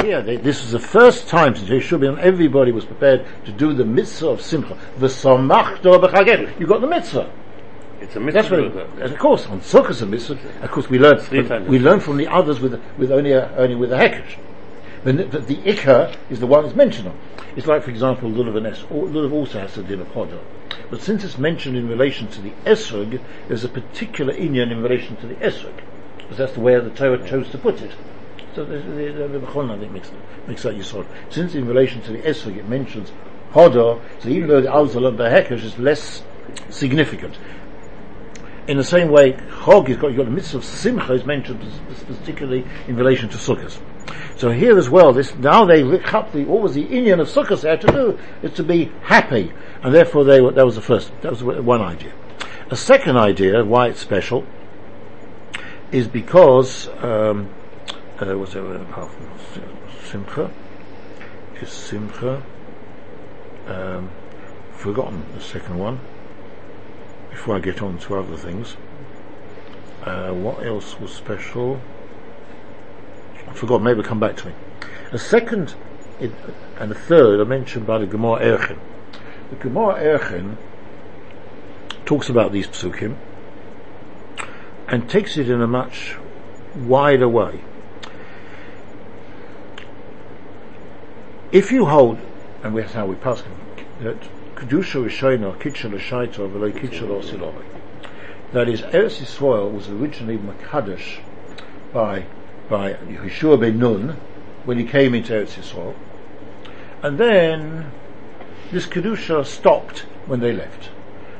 Here, they, this is the first time since Nun, everybody was prepared to do the mitzvah of Simcha. The Samachta b'chagem. You got the mitzvah. It's a mitzvah. That's what, it, and of course, on Sukkot and mitzvah, of course, we learn times. we learn from the others with with only a, only with a hekesh. The, the, the ikar is the one that's mentioned on. It's like, for example, lulav and es. Lulav also has to do with hodor. But since it's mentioned in relation to the esrog, there's a particular inyan in relation to the esrog, because that's the way the Torah chose to put it. So the, the, the, the Bechon, I think, makes, makes that Yisod. Since in relation to the esrog it mentions hodor, so even though the alzal and the hekesh is less significant, in the same way, Chog got, you've got the mitzvah of Simcha is mentioned particularly in relation to Sukkot. So here as well, this, now they look up the, what was the inyan of Sukkot they had to do, is to be happy. And therefore they were, that was the first, that was one idea. A second idea why it's special is because um, uh, what's that apart from Simcha? Is Simcha um, forgotten the second one before I get on to other things. Uh, what else was special? I forgot, maybe come back to me. A second it, and a third are mentioned by the Gemara Erchin. The Gemara Erchin talks about these psukim and takes it in a much wider way. If you hold, and that's how we pass that Kedusha Rishayna, Kitcha L'Shaita, V'lo Kitcha L'Osilove. That is, Eretz Yisrael was originally Makadash by, by Yeshua ben Nun, when he came into Eretz Yisrael. And then, this Kedusha stopped when they left.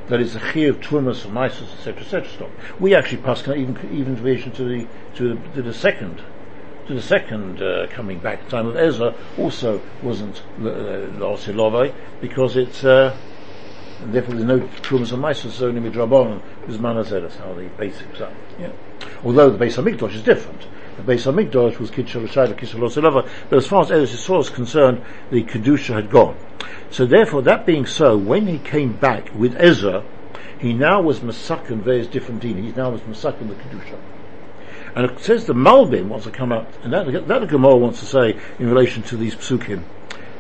That is, the Chi of Trumas and Mises, etc., etc., stopped. We actually passed even, even to the, to the, to the second the second uh, coming back time of Ezra also wasn't L'Osilove because it's uh, therefore there's no Trumas and Mises, it's only Midrabon, because Manazeh, that's how the basics are. Yeah. Although the base of Mikdash is different. The base of Mikdash was Kitshel Rishayla, Kitshel L'Osilove, but as far as Eretz Yisrael is concerned, the Kedusha had gone. So therefore, that being so, when he came back with Ezra, he now was Masakan various different din. He now was Masakan the Kedusha. And it says the Malbim wants to come up, and that, that the Gemara wants to say in relation to these psukim,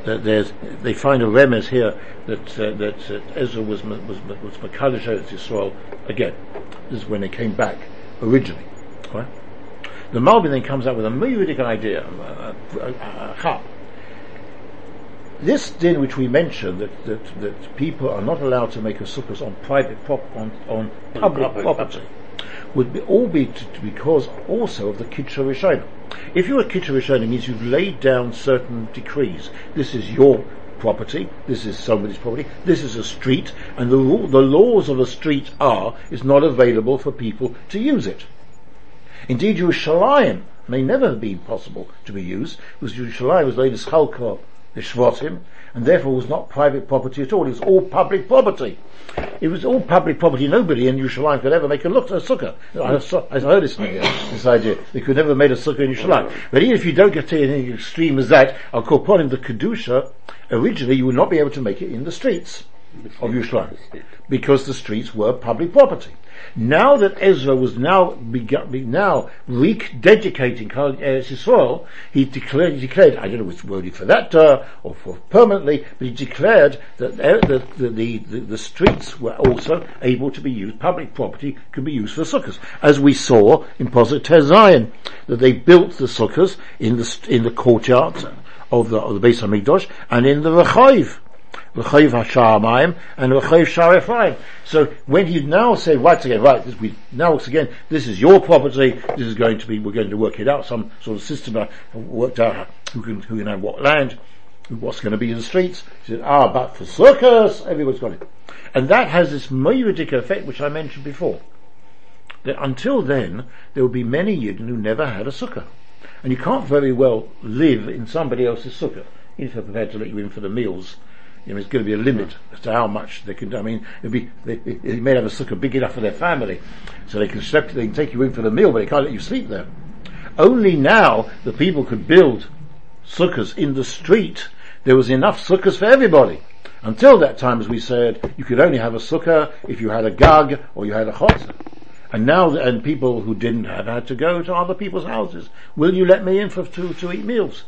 that there's, they find a remes here that, uh, that uh, Ezra was, was, was Makadish Eretz Yisrael again. This is when they came back originally. Right? The Malbim then comes up with a myriadic idea, uh, uh, uh, this din which we mentioned that, that, that people are not allowed to make a sukkah on private prop, on, on public, public property. property would be, all be t- because also of the Kitcha Rishona. If you're a Kitcha Rishona, it means you've laid down certain decrees. This is your property, this is somebody's property, this is a street, and the, the laws of a street are, it's not available for people to use it. Indeed, Yerushalayim may never have been possible to be used, because Yerushalayim was laid as Chalkah, the Shvatim, and therefore was not private property at all. It was all public property. It was all public property. Nobody in Yerushalayim could ever make a look a sukkah. I, I heard this, uh, this idea. They could never make a sukkah in Yerushalayim. But even if you don't get to anything extreme as that, I'll call upon him the kedusha. Originally, you would not be able to make it in the streets of Yerushalayim because the streets were public property. Now that Ezra was now now rededicating Eretz Yisrael, he declared, he declared, I don't know which word for that uh, or for permanently, but he declared that the, the, the, the, the streets were also able to be used, public property could be used for sukkahs, as we saw in Posit Zion, that they built the sukkahs in the in the courtyards of the of the Beis Hamikdash and in the Rechaim. L'chayv Hashamayim and L'chayv Shar Ephraim. So when he now say once again, right, this, we, now once again, this is your property, this is going to be, we're going to work it out, some sort of system uh, worked out who can, who can have what land, what's going to be in the streets. He said, ah, but for circus, everyone's got it. And that has this myriadic effect which I mentioned before. That until then, there will be many Yidden who never had a sukkah. And you can't very well live in somebody else's sukkah, if they're prepared to let you in for the meals you know, there's going to be a limit as to how much they can. I mean, it'd be, they, they may have a sukkah big enough for their family, so they can sleep, they can take you in for the meal, but they can't let you sleep there. Only now the people could build sukkahs in the street. There was enough sukkahs for everybody. Until that time, as we said, you could only have a sukkah if you had a gag or you had a chotzer. And now, and people who didn't have had to go to other people's houses. Will you let me in for to, to eat meals?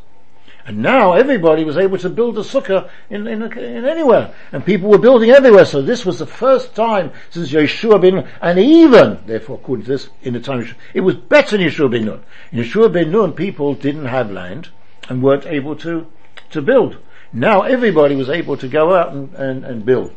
And now everybody was able to build a sukkah in, in, in, anywhere. And people were building everywhere. So this was the first time since Yeshua ben and even, therefore according to this, in the time Yeshua, it was better in Yeshua ben Nun. In Yeshua ben Nun, people didn't have land and weren't able to, to build. Now everybody was able to go out and, and, and build.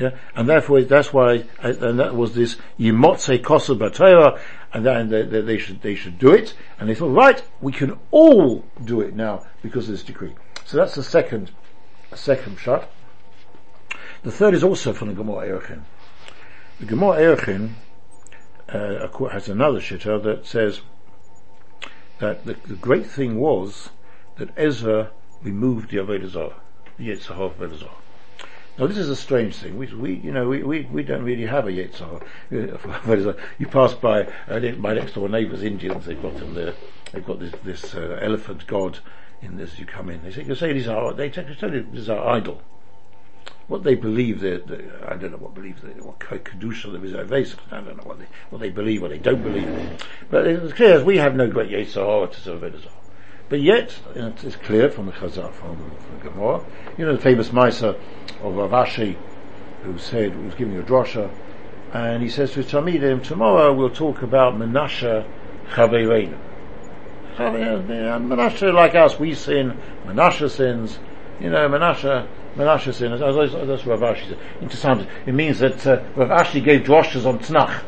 Yeah, and therefore that's why, and that was this Yimotze Kosa Batera, and then they, they, they, should they should do it, and they thought, right, we can all do it now because of this decree. So that's the second, second shot. The third is also from the Gemara Erchin. The Gemara Erchin uh, has another shitta that says that the, the, great thing was that Ezra removed the Avodah Zarah, the Yitzhak Avodah Zarah. Now this is a strange thing. We, we you know, we, we, we don't really have a Yetzirah. You pass by uh, my next door neighbours, Indians. They've got them there. They've got this, this uh, elephant god in this. You come in. They say, you say these are. They tell you this is our idol. What they believe, they, I don't know what believe, they, what kedusha there is. I don't know what they what they believe, what they don't believe. But it's clear as we have no great Yetzirah to serve it But yet, it's clear from the Chazal, from, from the Gemara, you know the famous Maisa of Rav Ashi, who said, who was giving a drosha, and he says to his Talmidim, tomorrow we'll talk about Menashe Chavereinu. Menashe like us, we sin, Menashe sins, you know, Menashe, Menashe sins, that's what Rav Ashi said. Interesting, it means that uh, Rav Ashi gave droshas on Tnach.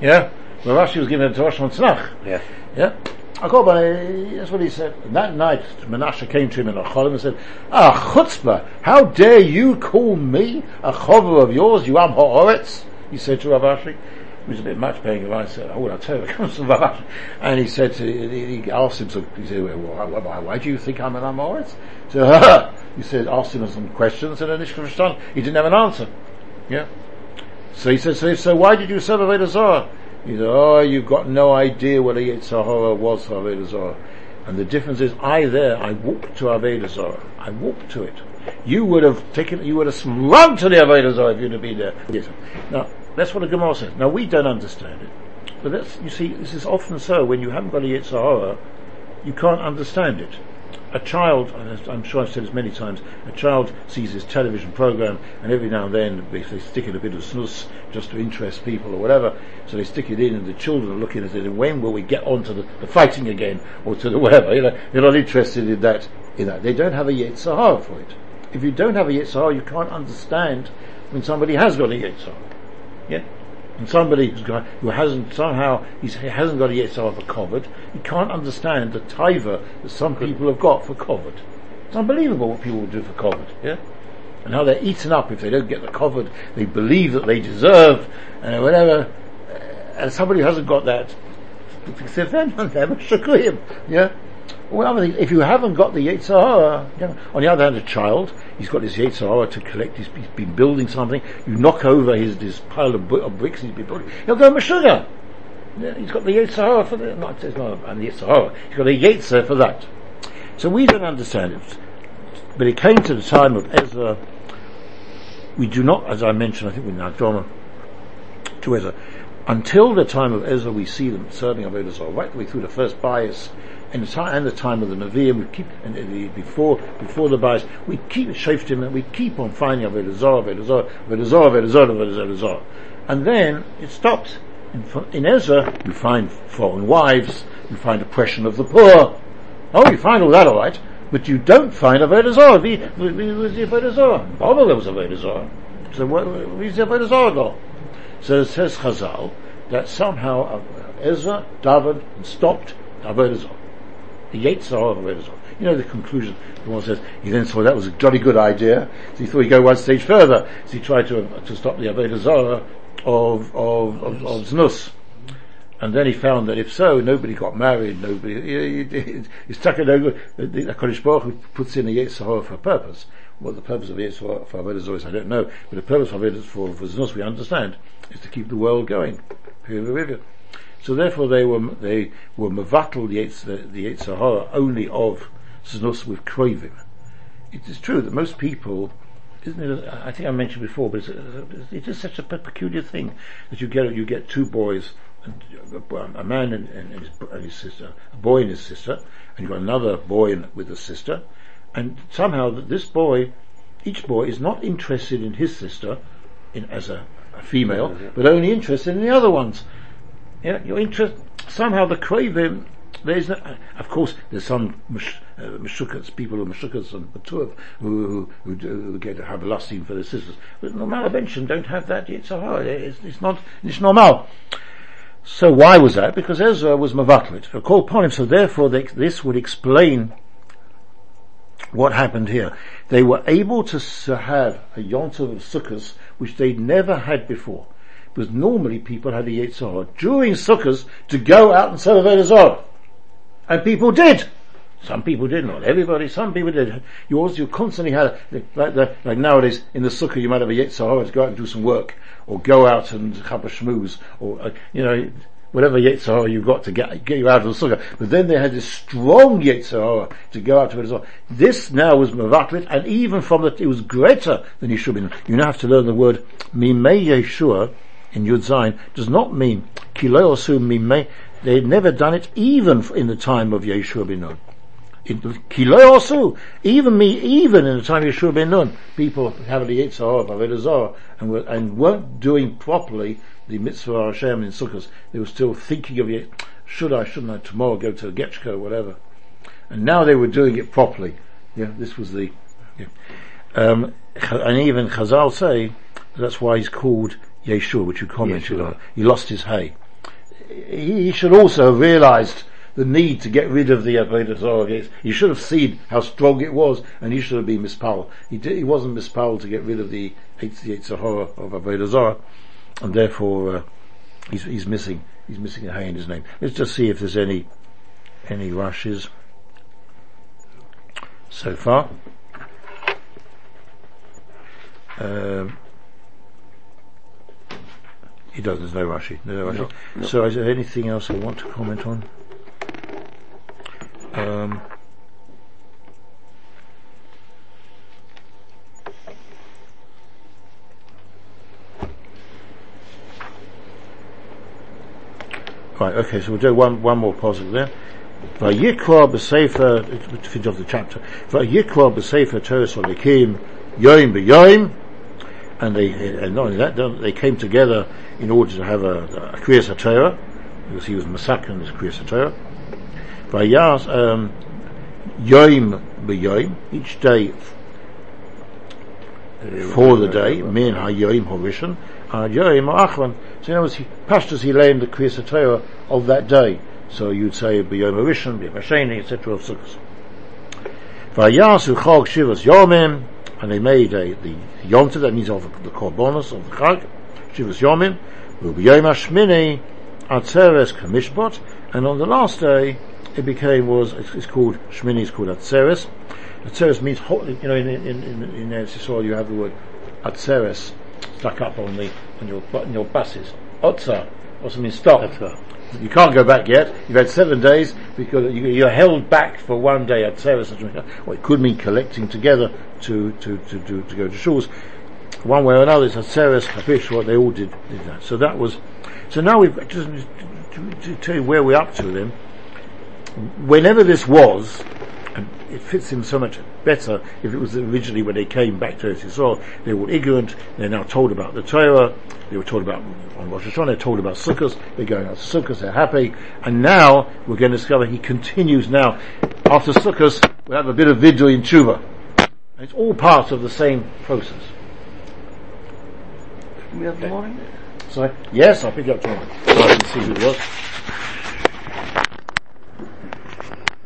Yeah? Rav Ashi was giving a drosh on Tnach. Yeah. Yeah? Akoba, that's what he said. And that night, Menashe came to him in a cholim and said, Ah, chutzpah, how dare you call me a chover of yours, you am ha'oretz? He said to Rav Ashi. He was a bit much paying him. I said, oh, I'll tell you, it comes from Rav Ashi. And he said, to, he asked him, so he said, well, why, why, why do you think I'm an Amoritz? He said, he said, asked him some questions and then he didn't have an answer. Yeah? So he said, so, so why did you serve Avodah Zarah? He said, oh, you've got no idea what a Yitzhahara was for Zarah. And the difference is, I there, I walked to Avodah Zarah. I walked to it. You would have taken, you would have run to the Avodah Zarah if you'd have been there. Now, that's what the Gemara says. Now, we don't understand it. But that's, you see, this is often so, when you haven't got a Yitzhahara, you can't understand it a child, I'm sure I've said this many times, a child sees this television program and every now and then they, they stick in a bit of znus just to interest people or whatever, so they stick it in and the children are looking at it and when will we get on to the, the fighting again or to the whatever, you know, they're not interested in that, in that. They don't have a Yetzirah for it. If you don't have a Yetzirah, you can't understand when somebody has got a Yetzirah. Yeah? And somebody who's got, who hasn't somehow he hasn't got a Yetzirah for kavod, he can't understand the taiva that some people have got for kavod. It's unbelievable what people will do for kavod. Yeah, and how they're eaten up if they don't get the kavod they believe that they deserve, and whatever. Uh, and somebody who hasn't got that, they're Yeah. Well, if you haven't got the Yetzirah, you know, on the other hand, a child, he's got his Yetzirah to collect, he's, he's been building something, you knock over his, pile of, of bricks he's been building, he'll go Meshuggah. Yeah, he's got the Yetzirah for that. Not, it's not the Yetzirah. He's got a Yetzirah for that. So we don't understand it. But it came to the time of Ezra. We do not, as I mentioned, I think in our drama, to Ezra, until the time of Ezra, we see them serving Avodah Zarah right the way through the first bias and the time, and the time of the Nevi'im, we keep, and the, before, before the bias, we keep Shaftim, and we keep on finding Zarah, Avodah Zarah, Avodah Zarah. And then it stops. In, in Ezra, you find foreign wives, you find oppression of the poor. Oh, you find all that alright, but you don't find Avodah Zarah. Where's the Avodah Zarah? Bible there was Avodah Zarah. So where's the go? So it says Chazal that somehow uh, Ezra, David, stopped Avodah The Yetzirah You know the conclusion. The one says he then saw that was a jolly good idea. So he thought he'd go one stage further. So he tried to to stop the Avodah Zarah of of of, of Znus. And then he found that if so, nobody got married, nobody, it's stuck in no The, the Kodesh Baruch Hu puts in a Yetzirah for a purpose. What the purpose of Yetzirah for Avodah Zarah is, I don't know. But the purpose of Avodah for, for Znus, we understand, is to keep the world going. So therefore they were, they were mevatel the, the Yetzirah only of Znus with Krovim. It is true that most people isn't it? I think I mentioned before, but it's, it is such a peculiar thing that you get you get two boys, uh, a man and, and, his, and, his, sister, a boy and his sister, and you've got another boy with a sister, and somehow this boy, each boy is not interested in his sister in, as a, a female, but only interested in the other ones. Yeah, your interest somehow the craving there is no, of course, there's some uh, people who are mishukas and matuv who, who, who, who get to have a lusting for their sisters. But normal benchim don't have that yet. So it's, it's not, it's normal. So why was that? Because Ezra was mavatlit, a call upon him. So therefore, they, this would explain what happened here. They were able to have a yontav of sukkahs which they'd never had before. Because normally people had a Yetzirah during sukkahs to go out and celebrate a Zorah. And people did. Some people did not. Everybody, some people did. You also, you constantly had, like, like, like nowadays, in the sukkah you might have a Yetzirah to go out and do some work, or go out and have a schmooze, or, uh, you know, whatever Yetzirah you've got to get, get you out of the sukkah. But then they had this strong Yetzirah to go out to it as well. This now was Mavakrit, and even from that, it was greater than Yeshua You now have to learn the word Mimei Yeshua in Yud Zayin does not mean Mimei. They had never done it even in the time of Yeshua bin Nun. Even me, even in the time of Yeshua ben Nun, people have the Yitzhar of Avodah and, were, and weren't doing properly the mitzvah Hashem in Sukkot. They were still thinking of it. Should I? Shouldn't I? Tomorrow go to Getchko, whatever. And now they were doing it properly. Yeah, this was the. Yeah. Um, and even Chazal say that's why he's called Yeshua, which you commented Yeshua. on. He lost his hay. He, should also have realised the need to get rid of the Avodah. He should have seen how strong it was, and he should have been mispal. He did, he wasn't mispal to get rid of the Sahara of Avodah and therefore uh, he's, he's missing he's missing a hay in his name. Let's just see if there's any any Rashis so far. Um, he does. There's no Rashi. No Rashi. No, no. So, is there anything else I want to comment on? Um, right, okay, so we'll do one, one more positive there. Vayikra b'sefer, to finish off the chapter, Vayikra b'sefer Teres Olikim, Yoim b'Yoim, and they, and not only that, they came together in order to have a, a Kriyas HaTorah, because he was Massacre in his Kriyas HaTorah, Vayas um, Yoim b'Yoim, each day for the day, min hayoim horishon, hayoim achron. So in other words, he, Pashtas he named the Kriyas Torah of that day. So you'd say b'Yoim horishon, b'Yoim hasheni, etc. of Sukkot. Vayasu chog shivas yomim, and they made a, the yomta, that means of the korbanos of the chag, shivas yomim, b'Yoim hashmini, atzeres kamishbot, and on the last day, it became was it's, called Shmini is called Atzeres. Atzeres means you know in in in, in Eretz you have the word Atzeres stuck up on the on your on your buses. Otza also means stop. You can't go back yet. You've had seven days because you, are held back for one day at service. Well, it could mean collecting together to to to, to, to go to shores. One way or another, it's a Seres Kapish, what they all did, did that. So that was, so now we've, just to, to, to tell you where we're up to then, whenever this was, it fits him so much better if it was originally when they came back to Israel, they were ignorant, they're now told about the Torah, they were told about, on Rosh Hashanah, they're told about Sukkot, they're going out to Sukkot, they're happy, and now we're going to discover he continues now, after Sukkot, we have a bit of Vidui in Tshuva. It's all part of the same process. we have the morning? Sorry? Yes, I'll pick up tomorrow. So I can see who it was.